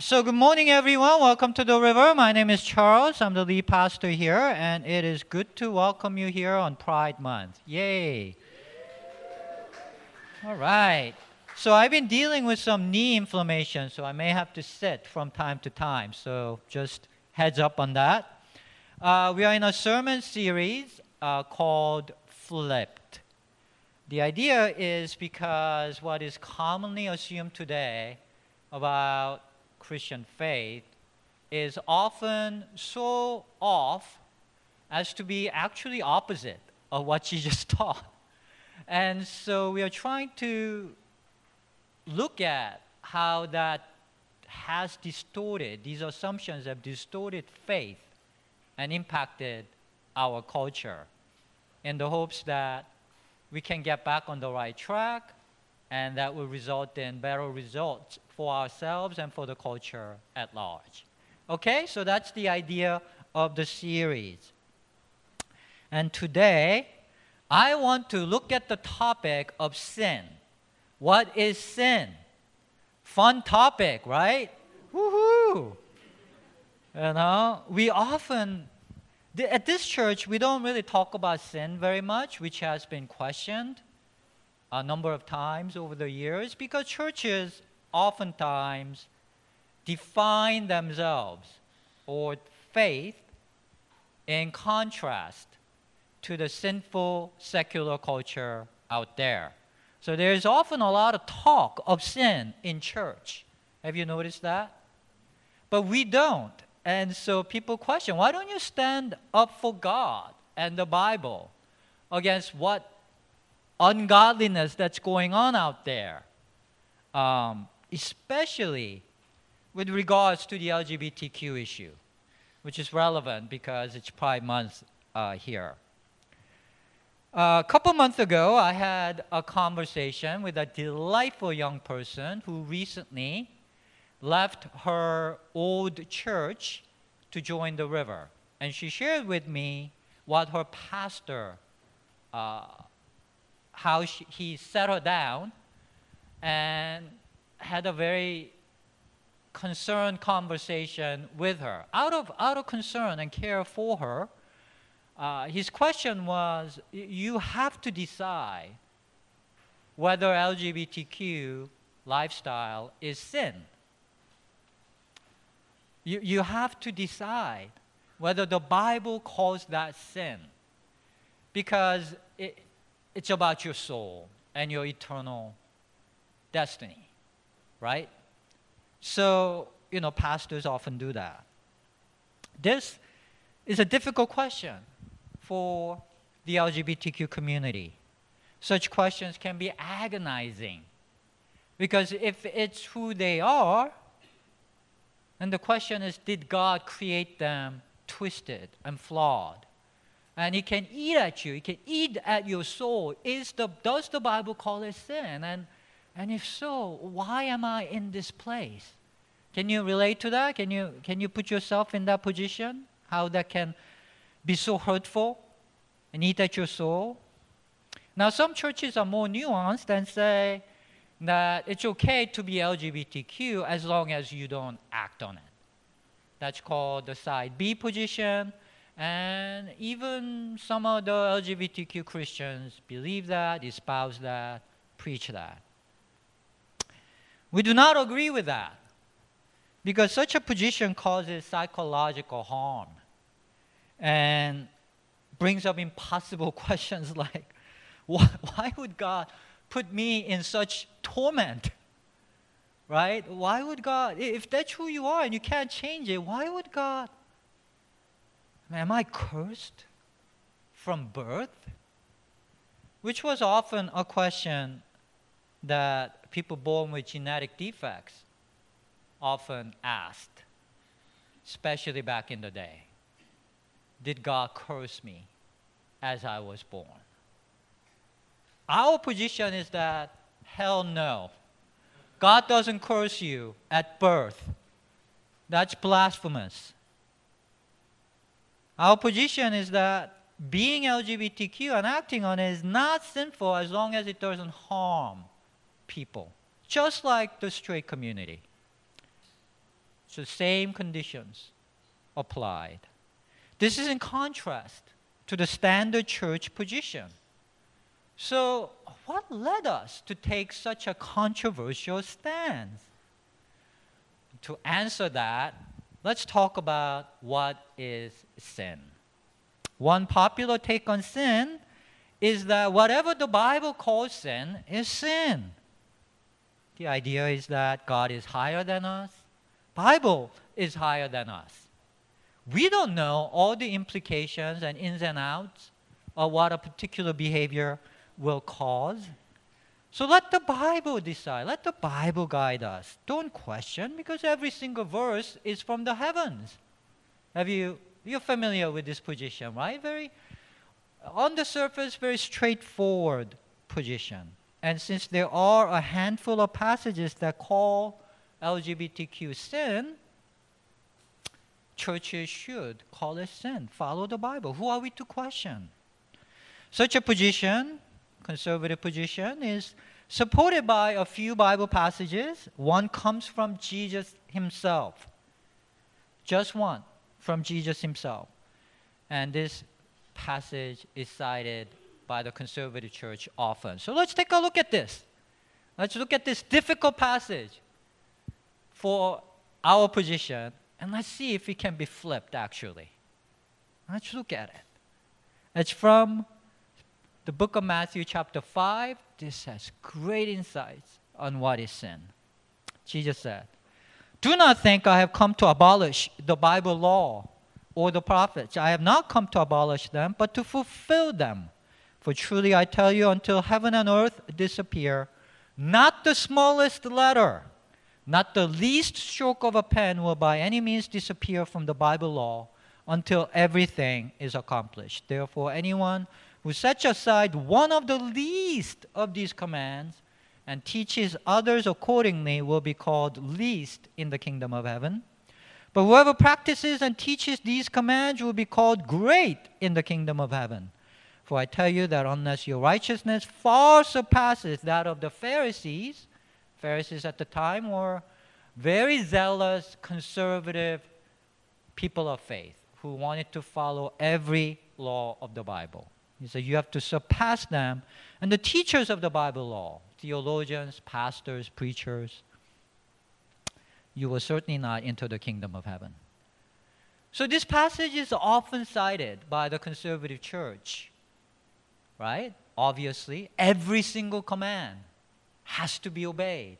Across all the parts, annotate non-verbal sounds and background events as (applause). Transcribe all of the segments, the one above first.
So, good morning, everyone. Welcome to the river. My name is Charles. I'm the lead pastor here, and it is good to welcome you here on Pride Month. Yay! All right. So, I've been dealing with some knee inflammation, so I may have to sit from time to time. So, just heads up on that. Uh, we are in a sermon series uh, called Flipped. The idea is because what is commonly assumed today about Christian faith is often so off as to be actually opposite of what (laughs) just taught. And so we are trying to look at how that has distorted, these assumptions have distorted faith and impacted our culture in the hopes that we can get back on the right track and that will result in better results for ourselves and for the culture at large. Okay, so that's the idea of the series. And today, I want to look at the topic of sin. What is sin? Fun topic, right? Woohoo! You know, we often, at this church, we don't really talk about sin very much, which has been questioned a number of times over the years because churches oftentimes define themselves or faith in contrast to the sinful secular culture out there. So there's often a lot of talk of sin in church. Have you noticed that? But we don't. And so people question why don't you stand up for God and the Bible against what ungodliness that's going on out there, um, especially with regards to the LGBTQ issue, which is relevant because it's Pride Month uh, here. Uh, a couple months ago, I had a conversation with a delightful young person who recently left her old church to join the river. And she shared with me what her pastor uh, how she, he settled down and had a very concerned conversation with her. Out of, out of concern and care for her, uh, his question was you have to decide whether LGBTQ lifestyle is sin. You, you have to decide whether the Bible calls that sin. Because it, it's about your soul and your eternal destiny, right? So, you know, pastors often do that. This is a difficult question for the LGBTQ community. Such questions can be agonizing because if it's who they are, and the question is, did God create them twisted and flawed? And it can eat at you. it can eat at your soul. Is the, does the Bible call it sin? And, and if so, why am I in this place? Can you relate to that? Can you, can you put yourself in that position? How that can be so hurtful and eat at your soul? Now, some churches are more nuanced and say that it's okay to be LGBTQ as long as you don't act on it. That's called the side B position and even some of the LGBTQ Christians believe that, espouse that, preach that. We do not agree with that because such a position causes psychological harm and brings up impossible (laughs) questions like why, why would God put me in such torment? Right? Why would God, if that's who you are and you can't change it, why would God Am I cursed from birth? Which was often a question that people born with genetic defects often asked, especially back in the day. Did God curse me as I was born? Our position is that hell no. God doesn't curse you at birth. That's blasphemous. Our position is that being LGBTQ and acting on it is not sinful as long as it doesn't harm people, just like the straight community. So, same conditions applied. This is in contrast to the standard church position. So, what led us to take such a controversial stance? To answer that, let's talk about what is sin. One popular take on sin is that whatever the Bible calls sin is sin. The idea is that God is higher than us, Bible is higher than us. We don't know all the implications and ins and outs of what a particular behavior will cause. So let the Bible decide. Let the Bible guide us. Don't question because every single verse is from the heavens. Have you you're familiar with this position, right? Very on the surface very straightforward position. And since there are a handful of passages that call LGBTQ sin, churches should call it sin. Follow the Bible. Who are we to question? Such a position, conservative position, is supported by a few Bible passages. One comes from Jesus himself. Just one from Jesus himself. And this passage is cited by the conservative church often. So let's take a look at this. Let's look at this difficult passage for our position and let's see if it can be flipped actually. Let's look at it. It's from the book of Matthew, chapter 5. This has great insights on what is sin. Jesus said, Do not think I have come to abolish the Bible law or the prophets. I have not come to abolish them, but to fulfill them. For truly I tell you, until heaven and earth disappear, not the smallest letter not the least stroke of a pen will by any means disappear from the Bible law until everything is accomplished. Therefore, anyone who sets aside one of the least of these commands and teaches others accordingly will be called least in the kingdom of heaven. But whoever practices and teaches these commands will be called great in the kingdom of heaven. For I tell you that unless your righteousness far surpasses that of the Pharisees, Pharisees at the time were very zealous, conservative people of faith who wanted to follow every law of the Bible. He said, You have to surpass them. And the teachers of the Bible law, theologians, pastors, preachers, you will certainly not enter the kingdom of heaven. So this passage is often cited by the conservative church, right? Obviously, every single command has to be obeyed.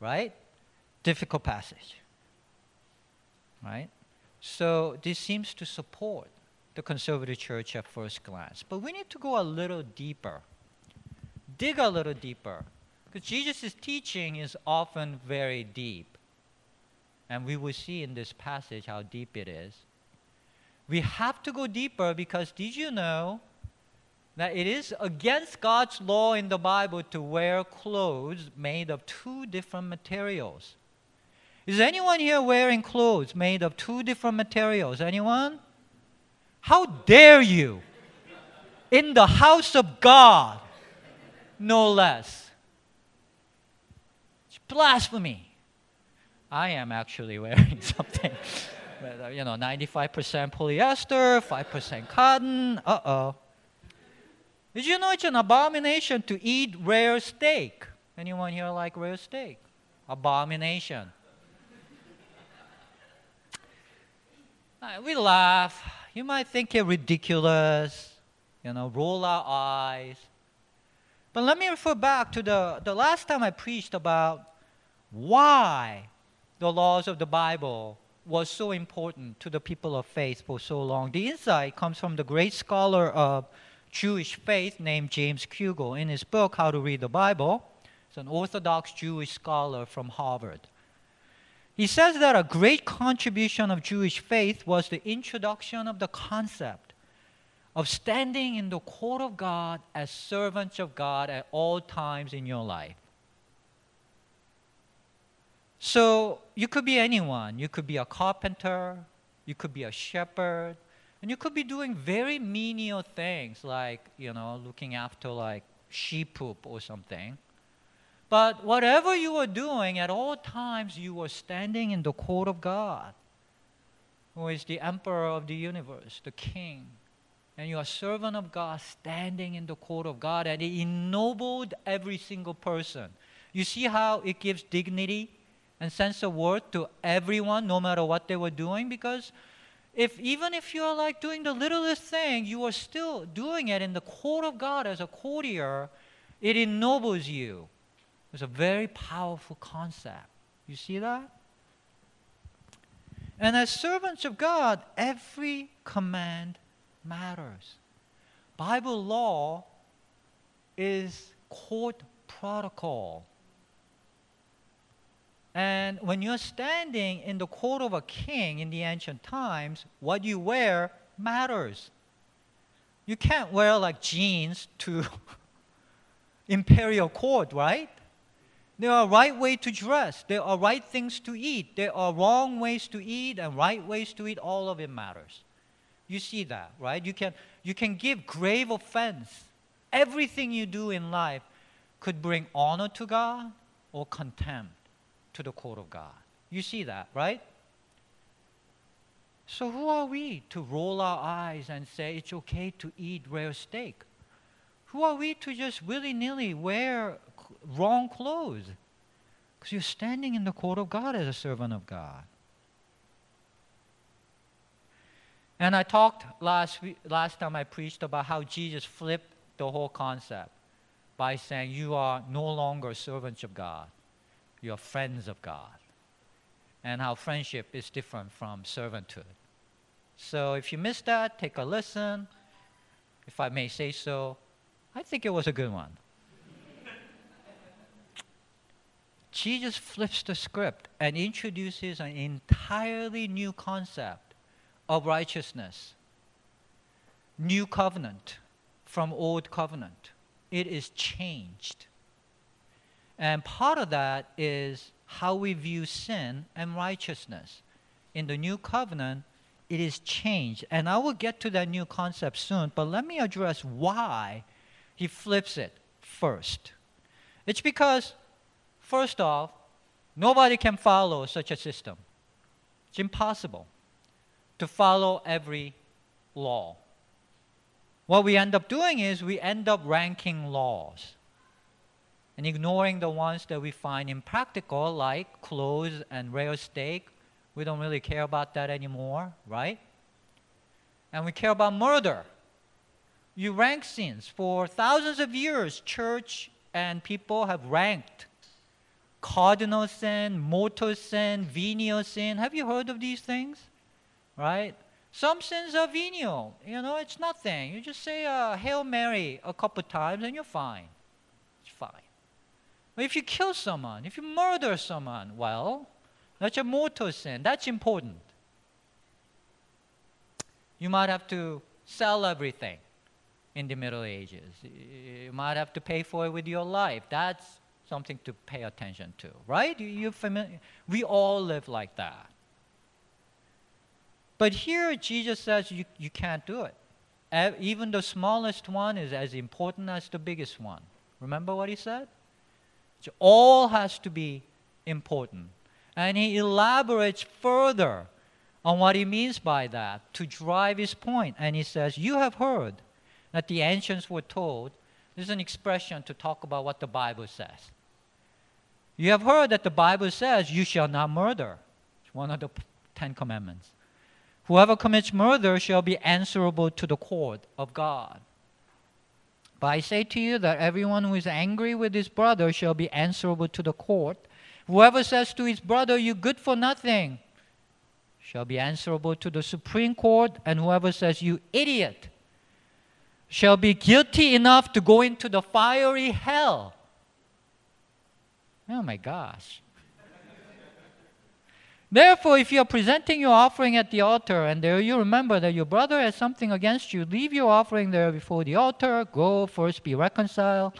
Right? Difficult passage. Right? So this seems to support the conservative church at first glance. But we need to go a little deeper. Dig a little deeper. Because Jesus' teaching is often very deep. And we will see in this passage how deep it is. We have to go deeper because did you know that it is against God's law in the Bible to wear clothes made of two different materials. Is anyone here wearing clothes made of two different materials? Anyone? How dare you? In the house of God, no less. It's blasphemy. I am actually (laughs) wearing something. Uh, you know, 95% polyester, 5% cotton. Uh oh. Did you know it's an abomination to eat rare steak? Anyone here like rare steak? Abomination. (laughs) We laugh. You might think it ridiculous, you know, roll our eyes. But let me refer back to the, the last time I preached about why the laws of the Bible was so important to the people of faith for so long. The insight comes from the great scholar of Jewish faith named James Kugel in his book, How to Read the Bible. He's an Orthodox Jewish scholar from Harvard. He says that a great contribution of Jewish faith was the introduction of the concept of standing in the court of God as servants of God at all times in your life. So you could be anyone. You could be a carpenter, you could be a shepherd, and you could be doing very menial things like, you know, looking after like sheep poop or something. But whatever you were doing, at all times you were standing in the court of God, who is the emperor of the universe, the king. And you are servant of God standing in the court of God, and it ennobled every single person. You see how it gives dignity and sense of worth to everyone, no matter what they were doing? Because if even if you're like doing the littlest thing, you are still doing it in the court of God as a courtier, it ennobles you. It's a very powerful concept. You see that? And as servants of God, every command matters. Bible law is court protocol. And when you're standing in the court of a king in the ancient times, what you wear matters. You can't wear like jeans to (laughs) imperial court, right? There are right way to dress. There are right things to eat. There are wrong ways to eat and right ways to eat. All of it matters. You see that, right? You can, you can give grave offense. Everything you do in life could bring honor to God or contempt to the court of God. You see that, right? So, who are we to roll our eyes and say it's okay to eat rare steak? Who are we to just willy nilly wear wrong clothes? Because you're standing in the court of God as a servant of God. And I talked last, week, last time I preached about how Jesus flipped the whole concept by saying, You are no longer servants of God you're friends of God. And how friendship is different from servanthood. So if you missed that, take a listen. If I may say so, I think it was a good one. Jesus flips the script and introduces an entirely new concept of righteousness. New covenant from old covenant. It is changed. And part of that is how we view sin and righteousness. In the new covenant, it is changed. And I will get to that new concept soon, but let me address why he flips it first. It's because, first off, nobody can follow such a system. It's impossible to follow every law. What we end up doing is we end up ranking laws and ignoring the ones that we find impractical, like clothes and rare steak. We don't really care about that anymore, right? And we care about murder. You rank sins. For thousands of years, church and people have ranked cardinal sin, mortal sin, venial sin. Have you heard of these things? Right? Some sins are venial. You know, it's nothing. You just say a Hail Mary a couple times and you're fine. It's fine. But if you kill someone, if you murder someone, well, that's a mortal sin. That's important. You might have to sell everything in the Middle Ages. You might have to pay for it with your life. That's something to pay attention to, right? You, you familiar? We all live like that. But here Jesus says you, you can't do it. Even the smallest one is as important as the biggest one. Remember what he said? It all has to be important. And he elaborates further on what he means by that to drive his point. And he says, You have heard that the ancients were told, this is an expression to talk about what the Bible says. You have heard that the Bible says, You shall not murder. It's one of the Ten Commandments. Whoever commits murder shall be answerable to the court of God. But I say to you that everyone who is angry with his brother shall be answerable to the court. Whoever says to his brother, You good for nothing, shall be answerable to the Supreme Court, and whoever says, You idiot, shall be guilty enough to go into the fiery hell. Oh my gosh. Therefore, if you are presenting your offering at the altar and there you remember that your brother has something against you, leave your offering there before the altar. Go first be reconciled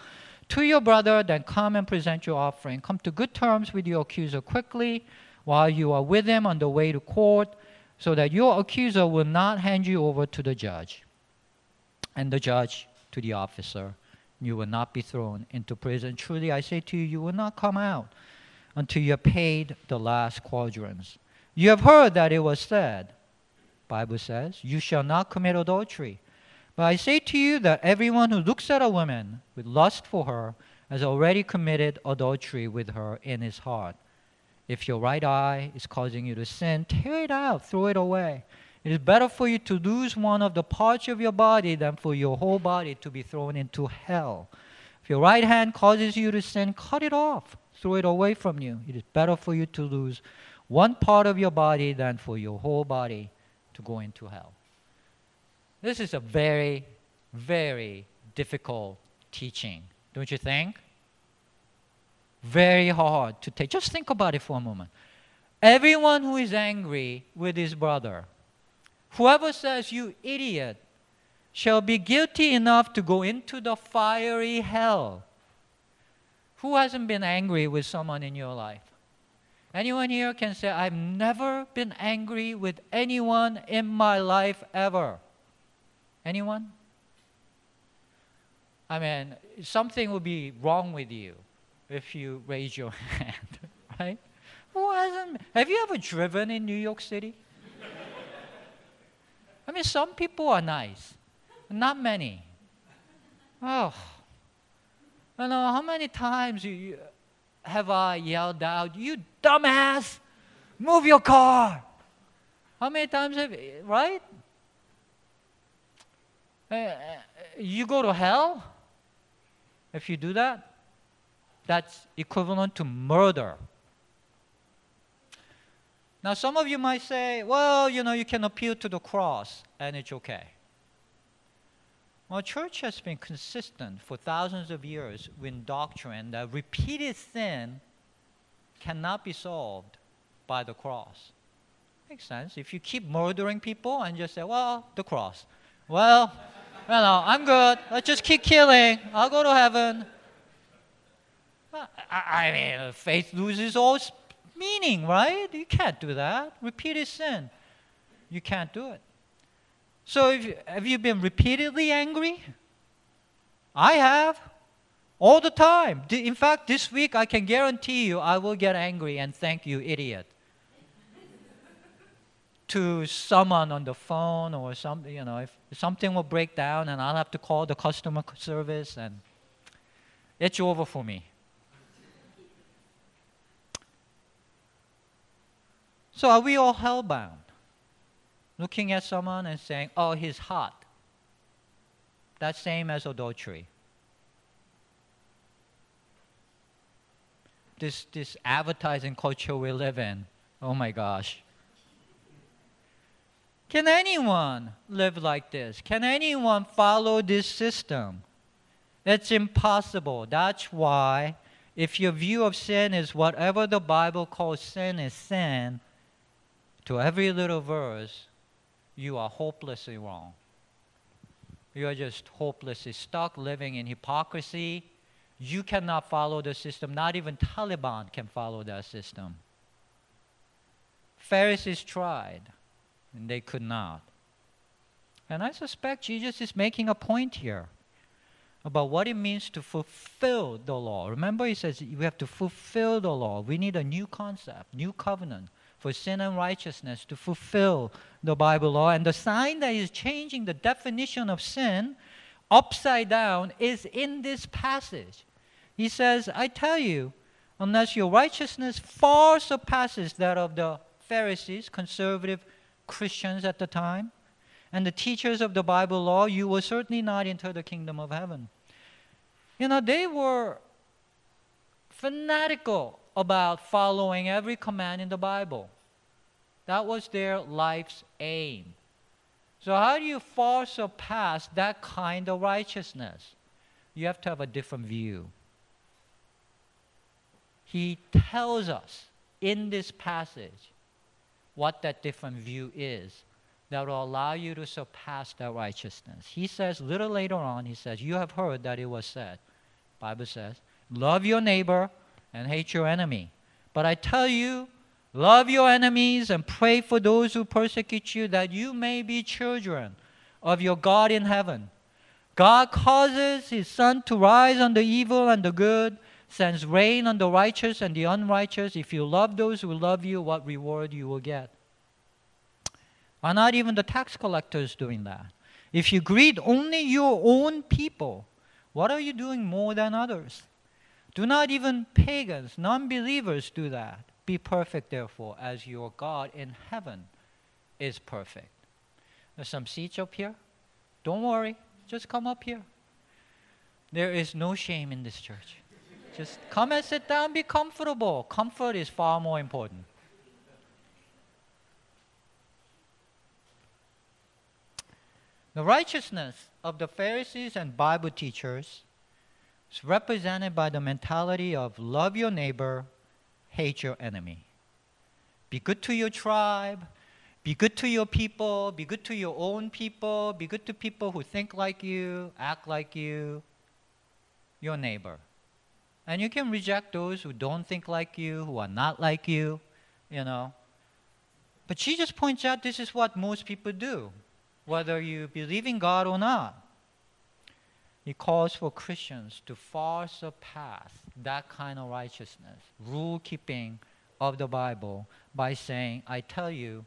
to your brother, then come and present your offering. Come to good terms with your accuser quickly while you are with him on the way to court, so that your accuser will not hand you over to the judge, and the judge to the officer, you will not be thrown into prison. Truly, I say to you, you will not come out until you have paid the last quadrans. You have heard that it was said, Bible says, you shall not commit adultery. But I say to you that everyone who looks at a woman with lust for her has already committed adultery with her in his heart. If your right eye is causing you to sin, tear it out, throw it away. It is better for you to lose one of the parts of your body than for your whole body to be thrown into hell. If your right hand causes you to sin, cut it off, throw it away from you. It is better for you to lose one part of your body than for your whole body to go into hell. This is a very, very difficult teaching, don't you think? Very hard to take. Just think about it for a moment. Everyone who is angry with his brother Whoever says, You idiot, shall be guilty enough to go into the fiery hell. Who hasn't been angry with someone in your life? Anyone here can say, I've never been angry with anyone in my life ever. Anyone? I mean, something would be wrong with you if you raise your (laughs) hand, right? Who hasn't? Have you ever driven in New York City? I mean, some people are nice, not many. Oh, I know how many times you, have I yelled out, "You dumbass, move your car"? How many times have right? Uh, you go to hell if you do that. That's equivalent to murder. Now, some of you might say, well, you know, you can appeal to the cross and it's okay. Well, church has been consistent for thousands of years with doctrine that repeated sin cannot be solved by the cross. Makes sense. If you keep murdering people and just say, well, the cross. Well, you know, I'm good. Let's just keep killing. I'll go to heaven. I, I mean, faith loses all meaning, right? You can't do that. Repeated sin. You can't do it. So, if, have you been repeatedly angry? I have. All the time. In fact, this week I can guarantee you I will get angry and thank you, idiot. (laughs) to someone on the phone or something, you know, if something will break down and I'll have to call the customer service and it's over for me. So are we all hellbound? Looking at someone and saying, oh, he's hot. That's same as adultery. This, this advertising culture we live in, oh my gosh. Can anyone live like this? Can anyone follow this system? It's impossible. That's why, if your view of sin is whatever the Bible calls sin is sin, to every little verse, you are hopelessly wrong. You are just hopelessly stuck living in hypocrisy. You cannot follow the system. Not even Taliban can follow that system. Pharisees tried, and they could not. And I suspect Jesus is making a point here about what it means to fulfill the law. Remember, he says we have to fulfill the law. We need a new concept, new covenant for sin and righteousness to fulfill the Bible law. And the sign that is changing the definition of sin upside down is in this passage. He says, I tell you, unless your righteousness far surpasses that of the Pharisees, conservative Christians at the time, and the teachers of the Bible law, you will certainly not enter the kingdom of heaven. You know, they were fanatical about following every command in the Bible. That was their life's aim. So, how do you far surpass that kind of righteousness? You have to have a different view. He tells us in this passage what that different view is that will allow you to surpass that righteousness. He says, little later on, he says, You have heard that it was said. Bible says, Love your neighbor and hate your enemy. But I tell you, love your enemies and pray for those who persecute you, that you may be children of your God in heaven. God causes his sun to rise on the evil and the good, sends rain on the righteous and the unrighteous. If you love those who love you, what reward you will get? Are not even the tax collectors doing that? If you greet only your own people, what are you doing more than others? Do not even pagans, non believers do that. Be perfect, therefore, as your God in heaven is perfect. There's some seats up here. Don't worry, just come up here. There is no shame in this church. Just come and sit down, be comfortable. Comfort is far more important. The righteousness of the Pharisees and Bible teachers is represented by the mentality of love your neighbor, hate your enemy. Be good to your tribe, be good to your people, be good to your own people, be good to people who think like you, act like you, your neighbor. And you can reject those who don't think like you, who are not like you, you know. But just points out this is what most people do whether you believe in God or not. He calls for Christians to far surpass that kind of righteousness, rule keeping of the Bible, by saying, I tell you,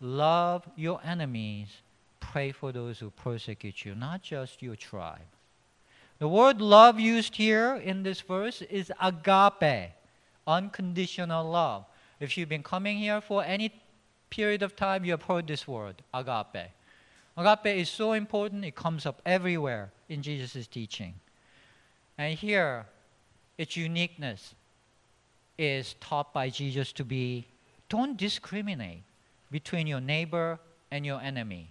love your enemies, pray for those who persecute you, not just your tribe. The word love used here in this verse is agape, unconditional love. If you've been coming here for any period of time, you have heard this word, agape. Agape is so important, it comes up everywhere in Jesus' teaching. And here, its uniqueness is taught by Jesus to be don't discriminate between your neighbor and your enemy.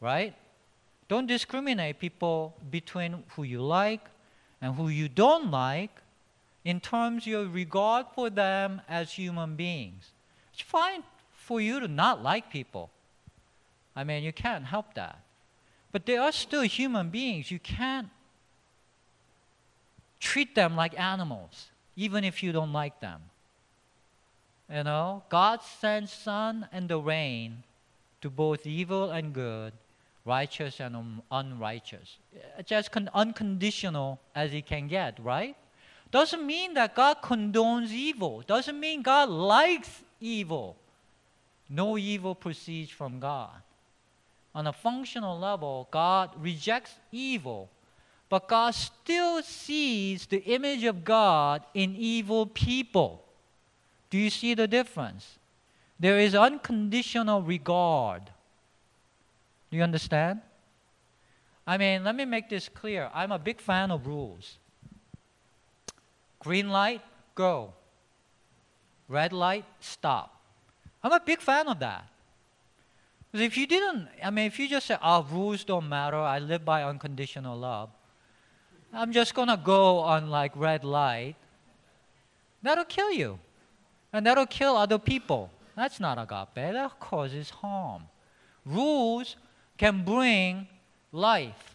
Right? Don't discriminate people between who you like and who you don't like in terms of your regard for them as human beings. It's fine for you to not like people. I mean, you can't help that. But they are still human beings. You can't treat them like animals, even if you don't like them. You know, God sends sun and the rain to both evil and good, righteous and un- unrighteous. Uh, just con- unconditional as it can get, right? Doesn't mean that God condones evil. Doesn't mean God likes evil. No evil proceeds from God on a functional level, God rejects evil, but God still sees the image of God in evil people. Do you see the difference? There is unconditional regard. Do you understand? I mean, let me make this clear. I'm a big fan of rules. Green light, go. Red light, stop. I'm a big fan of that. Because if you didn't, I mean, if you just say, oh, ah, rules don't matter, I live by unconditional love, I'm just going to go on like red light, that'll kill you. And that'll kill other people. That's not agape, that causes harm. Rules can bring life.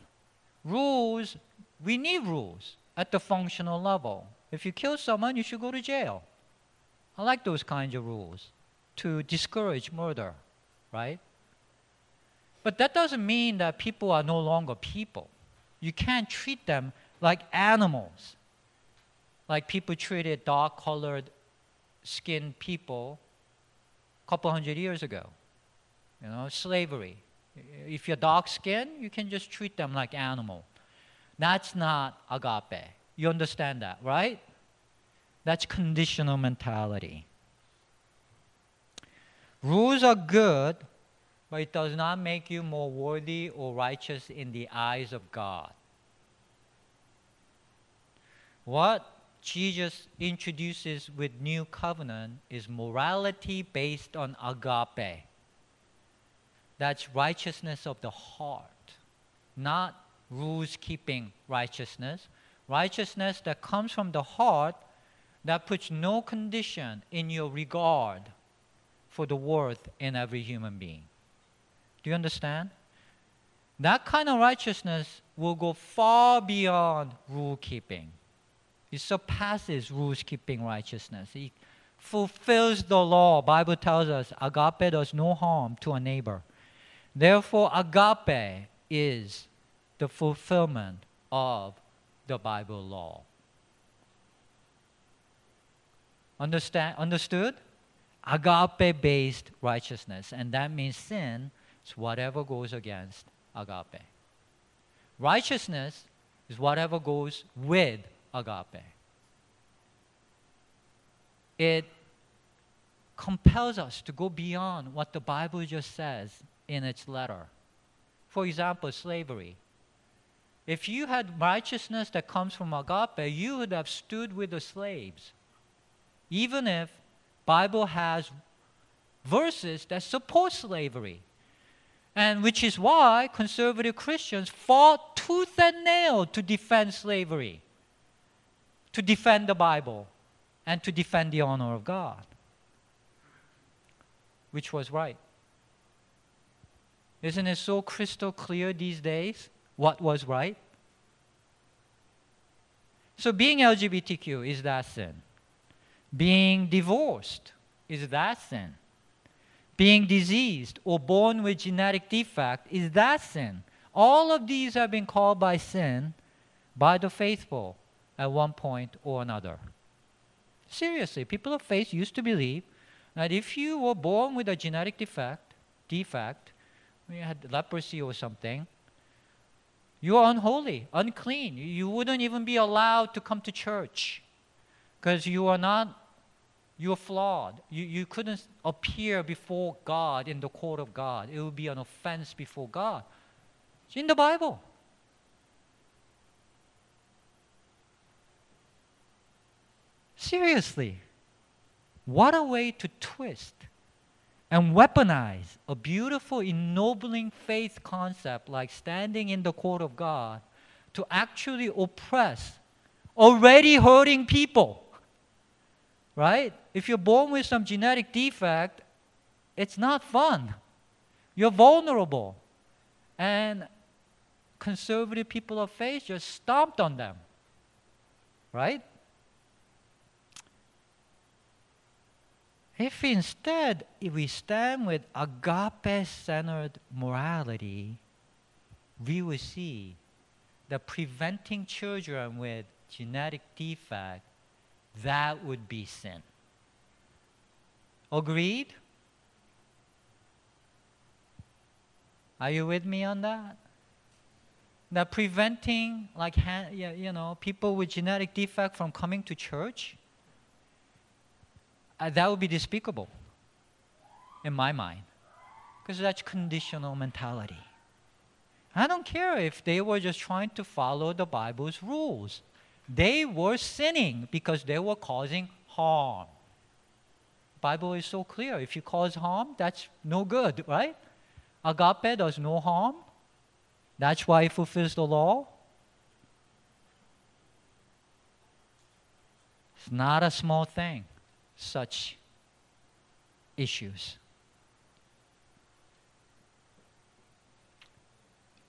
Rules, we need rules at the functional level. If you kill someone, you should go to jail. I like those kinds of rules to discourage murder, right? But that doesn't mean that people are no longer people. You can't treat them like animals, like people treated dark colored skinned people a couple hundred years ago. You know, slavery. If you're dark skinned, you can just treat them like animal. That's not agape. You understand that, right? That's conditional mentality. Rules are good but it does not make you more worthy or righteous in the eyes of God. What Jesus introduces with new covenant is morality based on agape. That's righteousness of the heart, not rules keeping righteousness. Righteousness that comes from the heart that puts no condition in your regard for the worth in every human being. Do you understand? That kind of righteousness will go far beyond rule keeping. It surpasses rules keeping righteousness. It fulfills the law. Bible tells us agape does no harm to a neighbor. Therefore, agape is the fulfillment of the Bible law. Understand, understood? Agape based righteousness. And that means sin is whatever goes against agape. Righteousness is whatever goes with agape. It compels us to go beyond what the Bible just says in its letter. For example, slavery. If you had righteousness that comes from agape, you would have stood with the slaves. Even if Bible has verses that support slavery. And which is why conservative Christians fought tooth and nail to defend slavery, to defend the Bible, and to defend the honor of God. Which was right. Isn't it so crystal clear these days what was right? So being LGBTQ is that sin. Being divorced is that sin. Being diseased or born with genetic defect is that sin. All of these have been called by sin by the faithful at one point or another. Seriously, people of faith used to believe that if you were born with a genetic defect, defect, you had leprosy or something, you are unholy, unclean. You wouldn't even be allowed to come to church because you are not, you're flawed. You, you couldn't appear before God in the court of God. It would be an offense before God. It's in the Bible. Seriously, what a way to twist and weaponize a beautiful, ennobling faith concept like standing in the court of God to actually oppress already hurting people. Right? If you're born with some genetic defect, it's not fun. You're vulnerable. And conservative people of faith just stomped on them. Right? If instead if we stand with agape centered morality, we will see that preventing children with genetic defect, that would be sin. Agreed? Are you with me on that? That preventing, like, you know, people with genetic defect from coming to church, uh, that would be despicable in my mind because that's conditional mentality. I don't care if they were just trying to follow the Bible's rules. They were sinning because they were causing harm. Bible is so clear. If you cause harm, that's no good, right? Agape does no harm. That's why it fulfills the law. It's not a small thing such issues.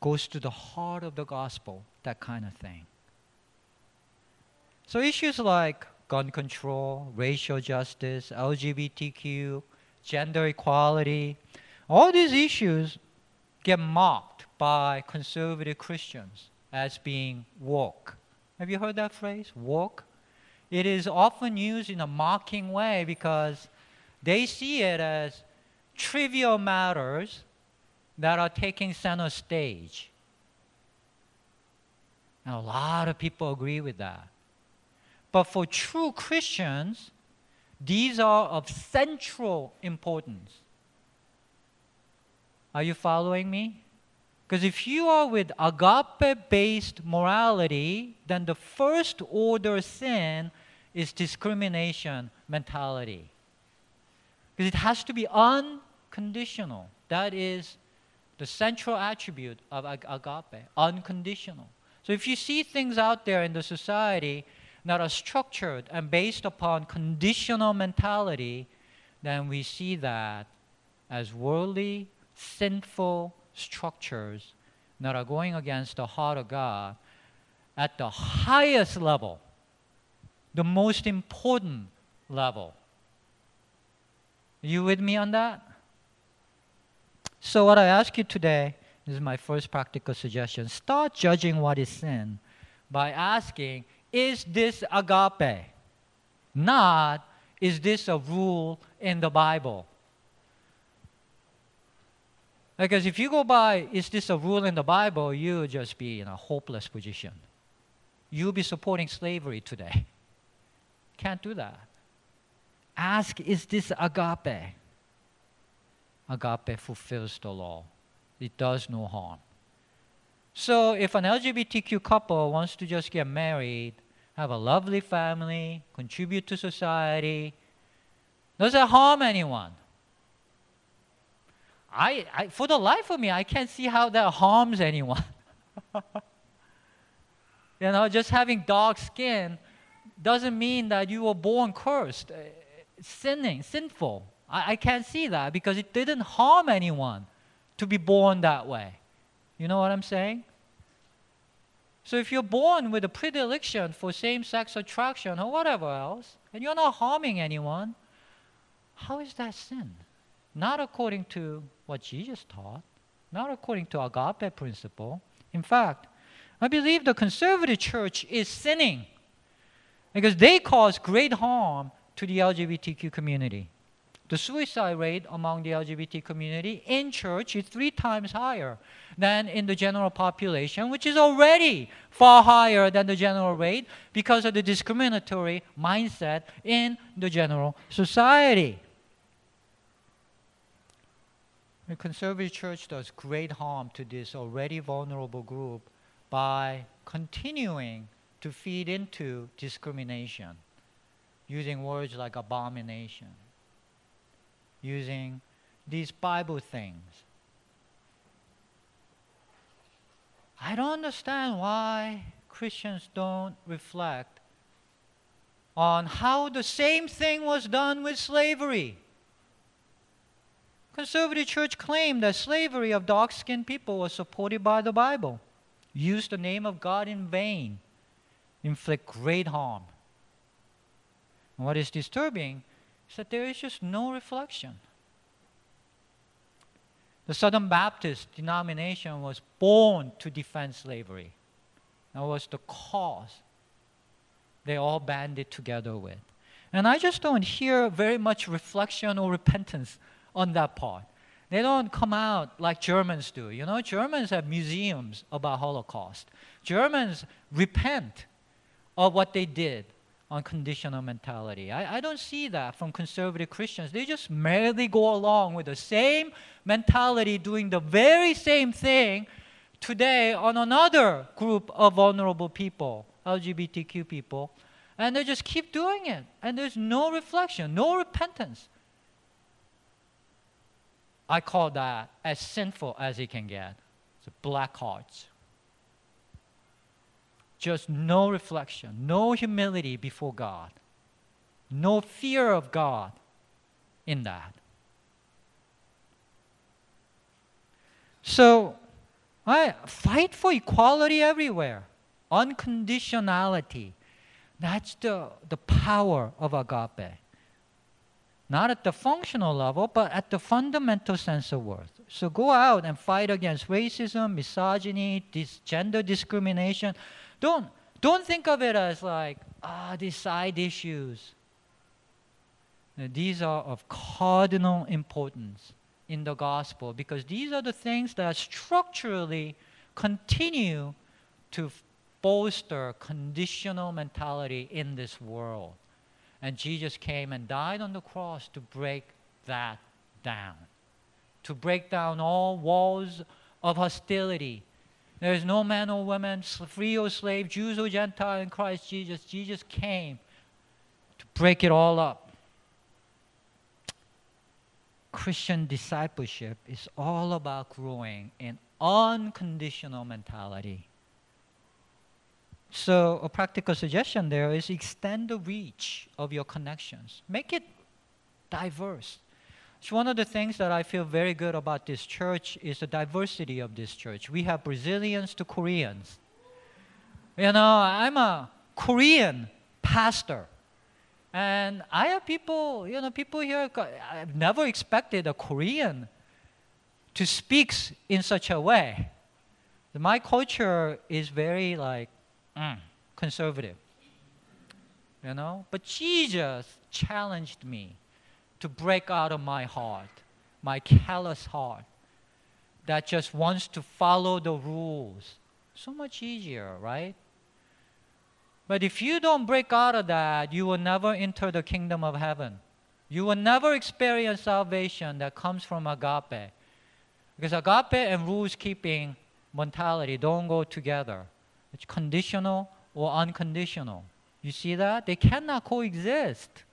Goes to the heart of the gospel, that kind of thing. So, issues like gun control, racial justice, LGBTQ, gender equality, all these issues get mocked by conservative Christians as being woke. Have you heard that phrase, woke? it is often used in a mocking way because they see it as trivial matters that are taking center stage. And a lot of people agree with that. But for true Christians, these are of central importance. Are you following me? Because if you are with agape based morality, then the first order sin is discrimination mentality. Because it has to be unconditional. That is the central attribute of agape, unconditional. So if you see things out there in the society that are structured and based upon conditional mentality, then we see that as worldly, sinful structures that are going against the heart of God at the highest level the most important level. You with me on that? So, what I ask you today This is my first practical suggestion. Start judging what is sin by asking, is this agape? Not, is this a rule in the Bible? Because if you go by, is this a rule in the Bible, you'll just be in a hopeless position. You'll be supporting slavery today. (laughs) Can't do that. Ask, is this agape? Agape fulfills the law, it does no harm. So if an LGBTQ couple wants to just get married, have a lovely family, contribute to society, does it harm anyone? I, I, for the life of me, I can't see how that harms anyone. (laughs) you know, just having dark skin doesn't mean that you were born cursed, uh, sinning, sinful. I, I can't see that because it didn't harm anyone to be born that way. You know what I'm saying? So if you're born with a predilection for same sex attraction or whatever else, and you're not harming anyone, how is that sin? Not according to what Jesus taught, not according to agape principle. In fact, I believe the conservative church is sinning because they cause great harm to the LGBTQ community. The suicide rate among the LGBT community in church is three times higher than in the general population, which is already far higher than the general rate because of the discriminatory mindset in the general society. The conservative church does great harm to this already vulnerable group by continuing to feed into discrimination using words like abomination, using these Bible things. I don't understand why Christians don't reflect on how the same thing was done with slavery. Conservative church claimed that slavery of dark skinned people was supported by the Bible, used the name of God in vain, inflict great harm. And what is disturbing is that there is just no reflection. The Southern Baptist denomination was born to defend slavery. That was the cause they all banded together with. And I just don't hear very much reflection or repentance on that part. They don't come out like Germans do. You know, Germans have museums about Holocaust. Germans repent of what they did on conditional mentality. I, I don't see that from conservative Christians. They just merely go along with the same mentality, doing the very same thing today on another group of vulnerable people, LGBTQ people, and they just keep doing it. And there's no reflection, no repentance. I call that as sinful as it can get. It's black hearts. Just no reflection, no humility before God, no fear of God in that. So, I fight for equality everywhere, unconditionality. That's the, the power of agape not at the functional level, but at the fundamental sense of worth. So go out and fight against racism, misogyny, this gender discrimination. Don't, don't think of it as like, ah, these side issues. Now, these are of cardinal importance in the gospel because these are the things that structurally continue to bolster conditional mentality in this world. And Jesus came and died on the cross to break that down, to break down all walls of hostility. There is no man or woman, free or slave, Jews or Gentile in Christ Jesus. Jesus came to break it all up. Christian discipleship is all about growing in unconditional mentality. So a practical suggestion there is extend the reach of your connections. Make it diverse. It's one of the things that I feel very good about this church is the diversity of this church. We have Brazilians to Koreans. You know, I'm a Korean pastor. And I have people, you know, people here, I've never expected a Korean to speak in such a way. My culture is very like mm, conservative, you know. But Jesus challenged me to break out of my heart, my callous heart, that just wants to follow the rules. So much easier, right? But if you don't break out of that, you will never enter the kingdom of heaven. You will never experience salvation that comes from agape. Because agape and rules keeping mentality don't go together. It's conditional or unconditional. You see that? They cannot coexist.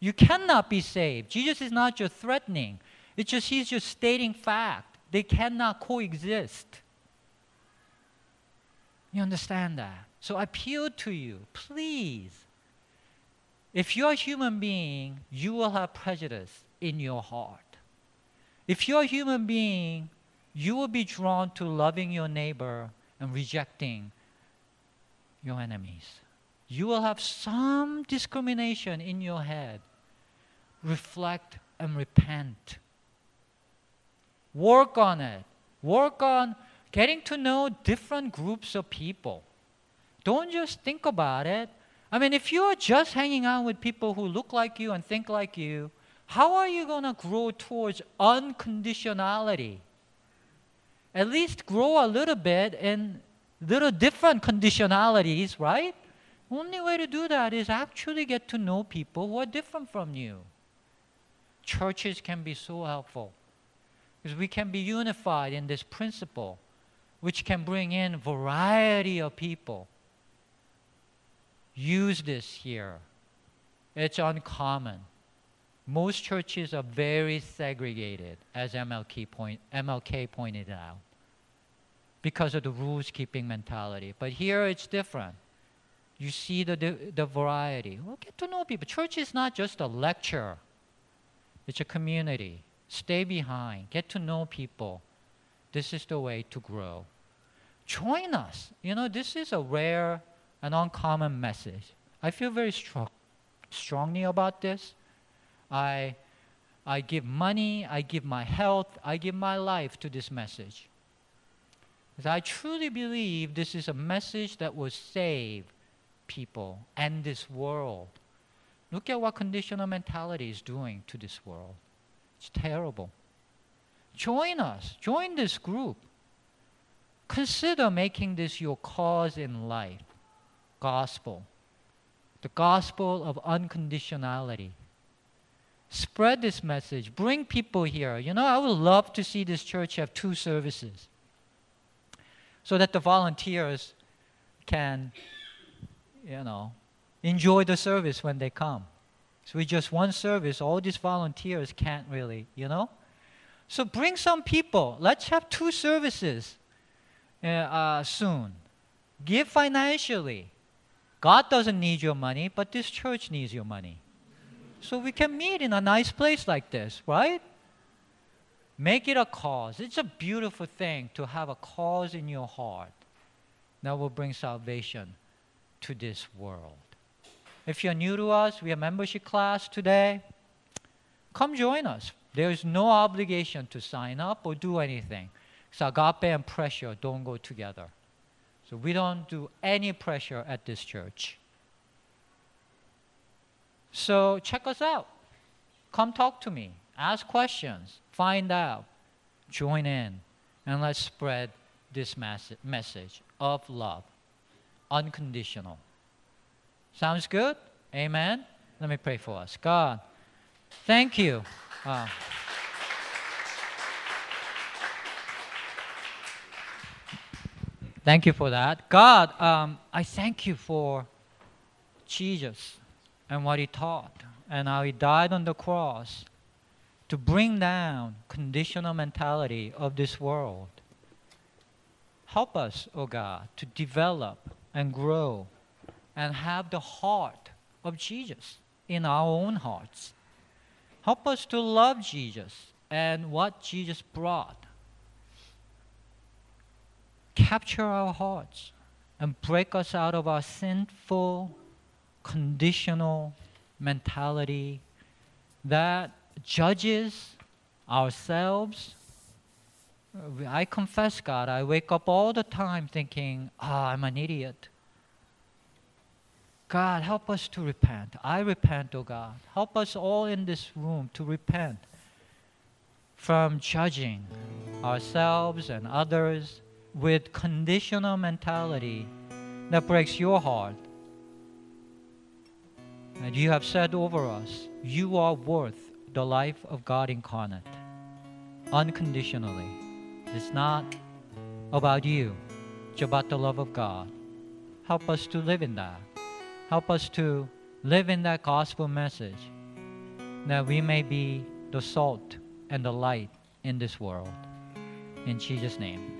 You cannot be saved. Jesus is not just threatening, it's just he's just stating fact. They cannot coexist. You understand that? So I appeal to you, please. If you're a human being, you will have prejudice in your heart. If you're a human being, you will be drawn to loving your neighbor and rejecting your enemies. You will have some discrimination in your head. Reflect and repent. Work on it. Work on getting to know different groups of people. Don't just think about it. I mean, if you're just hanging out with people who look like you and think like you, how are you going to grow towards unconditionality? At least grow a little bit in little different conditionalities, right? Only way to do that is actually get to know people who are different from you. Churches can be so helpful because we can be unified in this principle, which can bring in variety of people use this here. It's uncommon. Most churches are very segregated, as MLK, point, MLK pointed out, because of the rules keeping mentality. But here it's different. You see the, the, the variety. Well, get to know people. Church is not just a lecture, it's a community. Stay behind, get to know people. This is the way to grow. Join us. You know, this is a rare an uncommon message. I feel very strong, strongly about this. I, I give money, I give my health, I give my life to this message. Because I truly believe this is a message that will save people and this world. Look at what conditional mentality is doing to this world. It's terrible. Join us, join this group. Consider making this your cause in life gospel, the gospel of unconditionality. Spread this message. Bring people here. You know, I would love to see this church have two services so that the volunteers can, you know, enjoy the service when they come. So with just one service, all these volunteers can't really, you know? So bring some people. Let's have two services uh, uh, soon. Give financially. God doesn't need your money, but this church needs your money. So we can meet in a nice place like this, right? Make it a cause. It's a beautiful thing to have a cause in your heart that will bring salvation to this world. If you're new to us, we have membership class today. Come join us. There is no obligation to sign up or do anything. So agape and pressure don't go together. So we don't do any pressure at this church. So check us out. Come talk to me. Ask questions. Find out. Join in. And let's spread this message of love. Unconditional. Sounds good? Amen? Let me pray for us. God, thank you. Uh, Thank you for that. God, um, I thank you for Jesus and what he taught and how he died on the cross to bring down conditional mentality of this world. Help us, O oh God, to develop and grow and have the heart of Jesus in our own hearts. Help us to love Jesus and what Jesus brought capture our hearts and break us out of our sinful, conditional mentality that judges ourselves I confess, God, I wake up all the time thinking, ah, I'm an idiot. God, help us to repent. I repent, oh God. Help us all in this room to repent from judging ourselves and others with conditional mentality that breaks your heart. And you have said over us, you are worth the life of God incarnate unconditionally. It's not about you, it's about the love of God. Help us to live in that. Help us to live in that gospel message that we may be the salt and the light in this world. In Jesus' name.